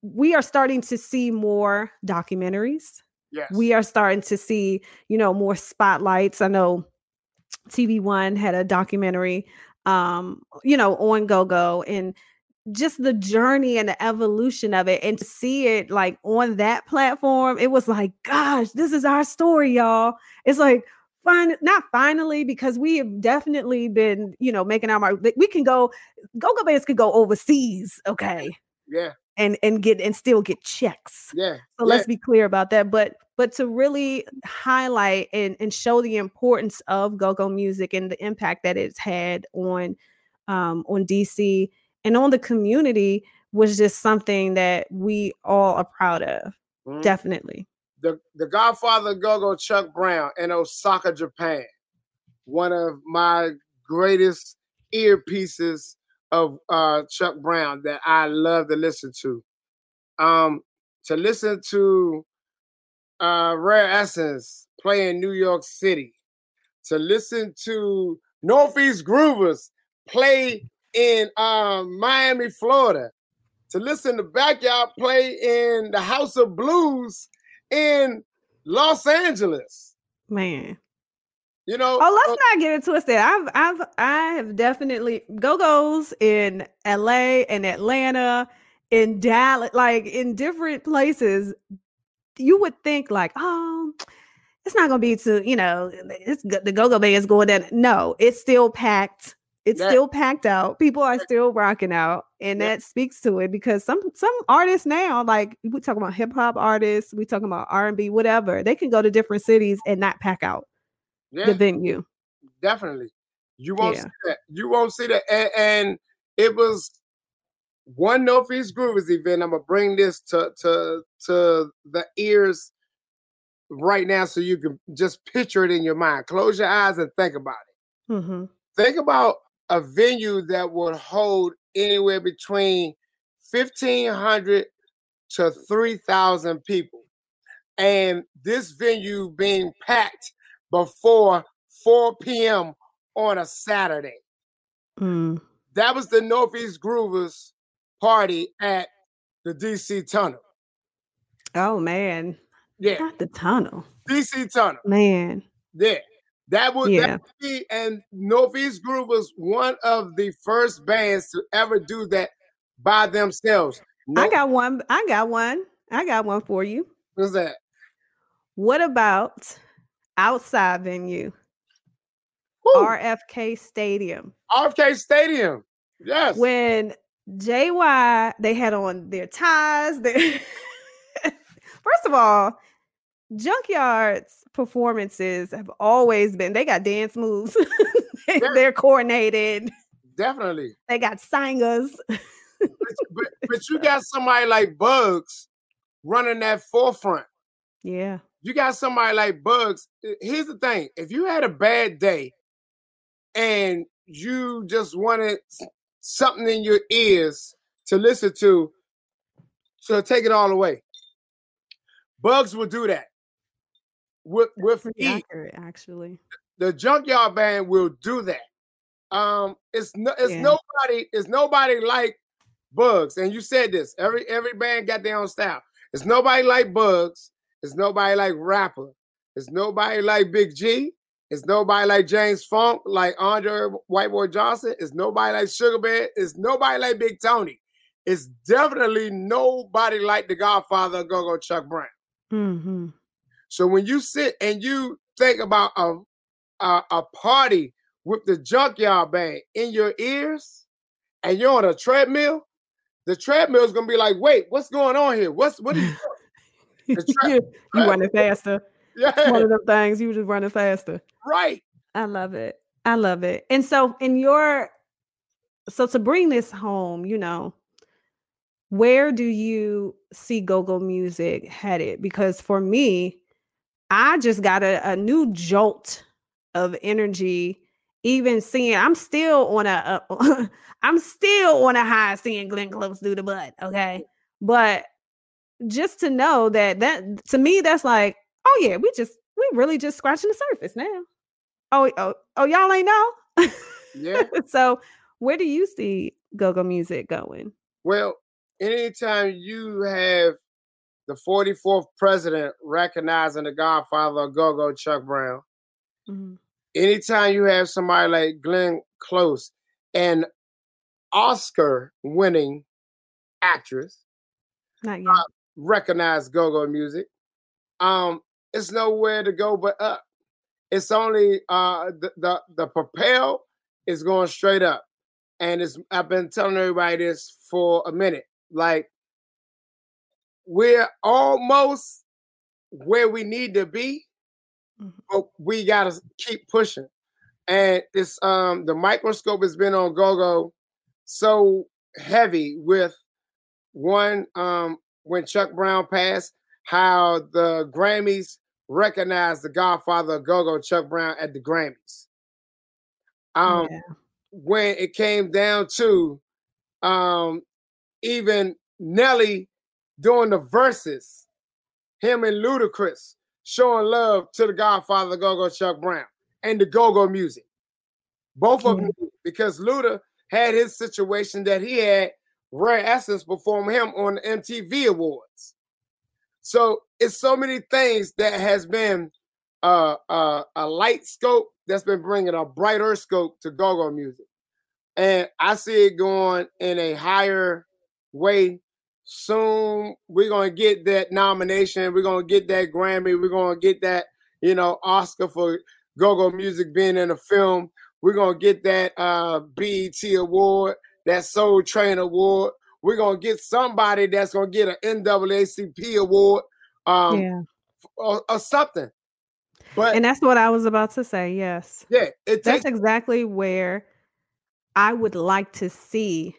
we are starting to see more documentaries yes, we are starting to see you know more spotlights i know tv one had a documentary um you know on go go and just the journey and the evolution of it and to see it like on that platform it was like gosh this is our story y'all it's like fine not finally because we have definitely been you know making our mark we can go go go bands could go overseas okay yeah, and and get and still get checks yeah. so yeah. let's be clear about that. But but to really highlight and, and show the importance of go-go music and the impact that it's had on um, on DC and on the community was just something that we all are proud of. Mm-hmm. Definitely. The the Godfather go-go Chuck Brown in Osaka, Japan. One of my greatest earpieces of uh, Chuck Brown that I love to listen to. Um, to listen to uh, Rare Essence play in New York City, to listen to Northeast Groovers play in um, Miami, Florida, to listen to Backyard play in the House of Blues in Los Angeles. Man. You know, oh, let's uh, not get it twisted. I've, I've, I have definitely go go's in LA and Atlanta, in Dallas, like in different places. You would think like, oh, it's not gonna be too, you know, it's the go go band is going down. No, it's still packed. It's still packed out. People are still rocking out, and yeah. that speaks to it because some some artists now, like we talking about hip hop artists, we talking about R and B, whatever. They can go to different cities and not pack out yeah, the venue. Definitely. You won't yeah. see that. You won't see that. And, and it was one Northeast Groovers event. I'm gonna bring this to to to the ears right now so you can just picture it in your mind. Close your eyes and think about it. Mm-hmm. Think about a venue that would hold anywhere between 1,500 to 3,000 people. And this venue being packed before 4 p.m. on a Saturday. Mm. That was the Northeast Groovers party at the DC Tunnel. Oh man. Yeah. Not the tunnel. DC Tunnel. Man. Yeah. That would, yeah. that would be, and Northeast Groove was one of the first bands to ever do that by themselves. No, I got one. I got one. I got one for you. What's that? What about outside venue. Woo. RFK Stadium. RFK Stadium. Yes. When JY they had on their ties. Their First of all, Junkyard's performances have always been they got dance moves. they, are coordinated. Definitely. They got singers. but, but, but you got somebody like Bugs running that forefront. Yeah you got somebody like Bugs. Eh, here's the thing: if you had a bad day and you just wanted something in your ears to listen to, to take it all away, Bugs would do that. With with accurate, actually, the Junkyard Band will do that. Um, it's no, it's yeah. nobody, it's nobody like Bugs. And you said this. Every every band got their own style. It's nobody like Bugs. It's nobody like rapper. It's nobody like Big G. It's nobody like James Funk, like Andre White Boy Johnson. It's nobody like Sugar Bear. It's nobody like Big Tony. It's definitely nobody like the Godfather Go Go Chuck Brown. Mm-hmm. So when you sit and you think about a, a, a party with the Junkyard Band in your ears, and you're on a treadmill, the treadmill is gonna be like, "Wait, what's going on here? What's what are you?" you, you running faster. Yeah. one of them things. You just running faster. Right. I love it. I love it. And so in your so to bring this home, you know, where do you see go-go music headed? Because for me, I just got a, a new jolt of energy. Even seeing, I'm still on a, a I'm still on a high seeing Glenn Close do the butt. Okay, mm-hmm. but just to know that that to me that's like oh yeah we just we really just scratching the surface now oh oh, oh y'all ain't know yeah so where do you see go-go music going well anytime you have the 44th president recognizing the godfather of go-go chuck brown mm-hmm. anytime you have somebody like glenn close an oscar winning actress not yet. Uh, recognize go-go music. Um, it's nowhere to go but up. It's only uh the the, the propel is going straight up. And it's I've been telling everybody this for a minute. Like we're almost where we need to be, Mhm. but we gotta keep pushing. And it's um the microscope has been on GoGo so heavy with one um when Chuck Brown passed, how the Grammys recognized the godfather of go-go, Chuck Brown, at the Grammys. Um Yeah. when it came down to um even Nelly doing the verses, him and Ludacris showing love to the godfather of go-go, Chuck Brown, and the go-go music. Both of them because Luda had his situation that he had Rare Essence perform him on the MTV Awards. So it's so many things that has been uh, uh, a light scope that's been bringing a brighter scope to go-go music, and I see it going in a higher way. Soon we're gonna get that nomination. We're gonna get that Grammy. We're gonna get that you know Oscar for go-go music being in a film. We're gonna get that uh, BET award, that Soul Train award. We're gonna get somebody that's gonna get an NAACP award, um, yeah. or, or something. But And that's what I was about to say. Yes. yeah, it That's takes exactly where I would like to see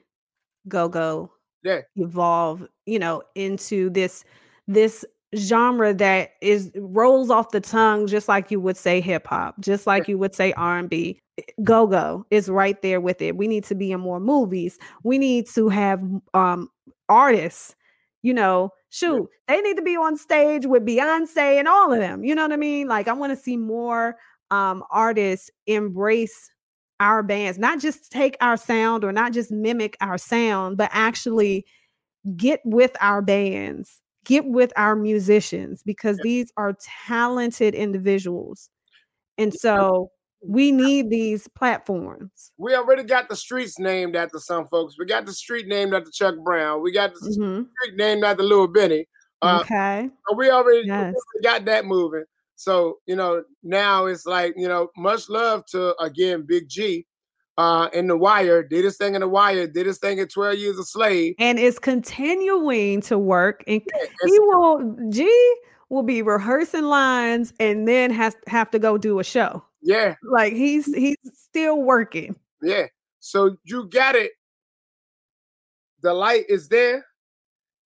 go go yeah, evolve, you know, into this this genre that is rolls off the tongue just like you would say hip hop, just like you would say R&B. Go go is right there with it. We need to be in more movies. We need to have um artists, you know, shoot, they need to be on stage with Beyonce and all of them. You know what I mean? Like I want to see more um artists embrace our bands, not just take our sound or not just mimic our sound, but actually get with our bands, get with our musicians because these are talented individuals. And so we need these platforms. we already got the streets named after some folks. We got the street named after Chuck Brown. We got the Mhm. street named after Little Benny. Uh, okay. so we already we already got that moving. So you know now it's like you know much love to again Big G, uh, in the Wire. Did his thing in the Wire. Did his thing in Twelve Years a Slave. And it's continuing to work. And it's- he will G will be rehearsing lines and then has have to go do a show. Yeah, Like he's he's still working. yeah. So you got it. The light is there.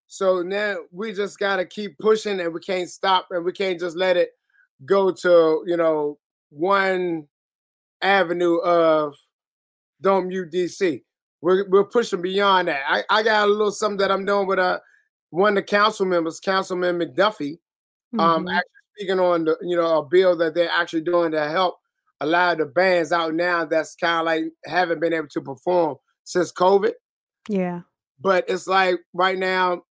So now we just gotta keep pushing and we can't stop and we can't just let it go to, you know, one avenue of don't mute DC. We're we're pushing beyond that. I, I got a little something that I'm doing with uh one of the council members, Councilman McDuffie, um Mhm. actually speaking on the you know a bill that they're actually doing to help allow the bands out now that's kind of like haven't been able to perform since COVID. yeah. But it's like right now,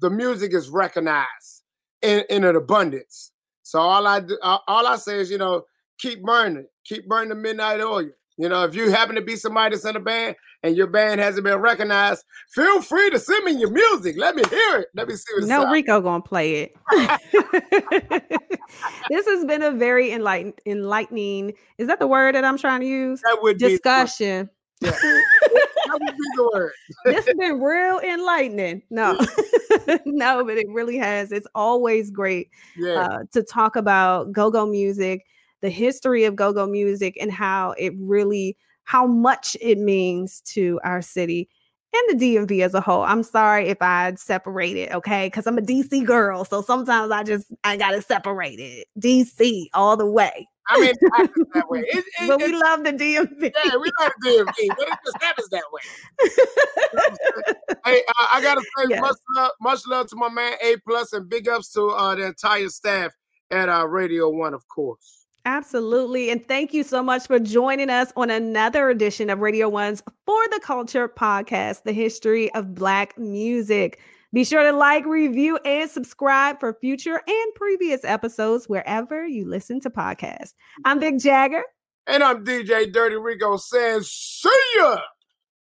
the music is recognized in, in an abundance. So all I do, all I say is, you know, keep burning, keep burning the midnight oil. You know, if you happen to be somebody that's in a band and your band hasn't been recognized, feel free to send me your music. Let me hear it. Let me see what No. Rico gonna play it. this has been a very enlighten- enlightening. Is that the word that I'm trying to use? That would be the word. Discussion. Be word. this has been real enlightening. No, no, but it really has. It's always great Yeah. uh, to talk about go-go music, the history of go-go music, and how it really, how much it means to our city and the DMV as a whole. I'm sorry if I separate it, okay? Because I'm a DC girl, so sometimes I just I gotta separate it. DC all the way, I mean, that way. It, it, but we it- love the DMV. yeah, we love the DMV, but it just happens that way. hey, uh, I gotta say Yes. much love, much love to my man A plus, and big ups to uh, the entire staff at uh, Radio One, of course. Absolutely. And thank you so much for joining us on another edition of Radio One's For the Culture podcast, the history of Black music. Be sure to like, review, and subscribe for future and previous episodes wherever you listen to podcasts. I'm Vic Jagger. And I'm DJ Dirty Rico saying, see ya.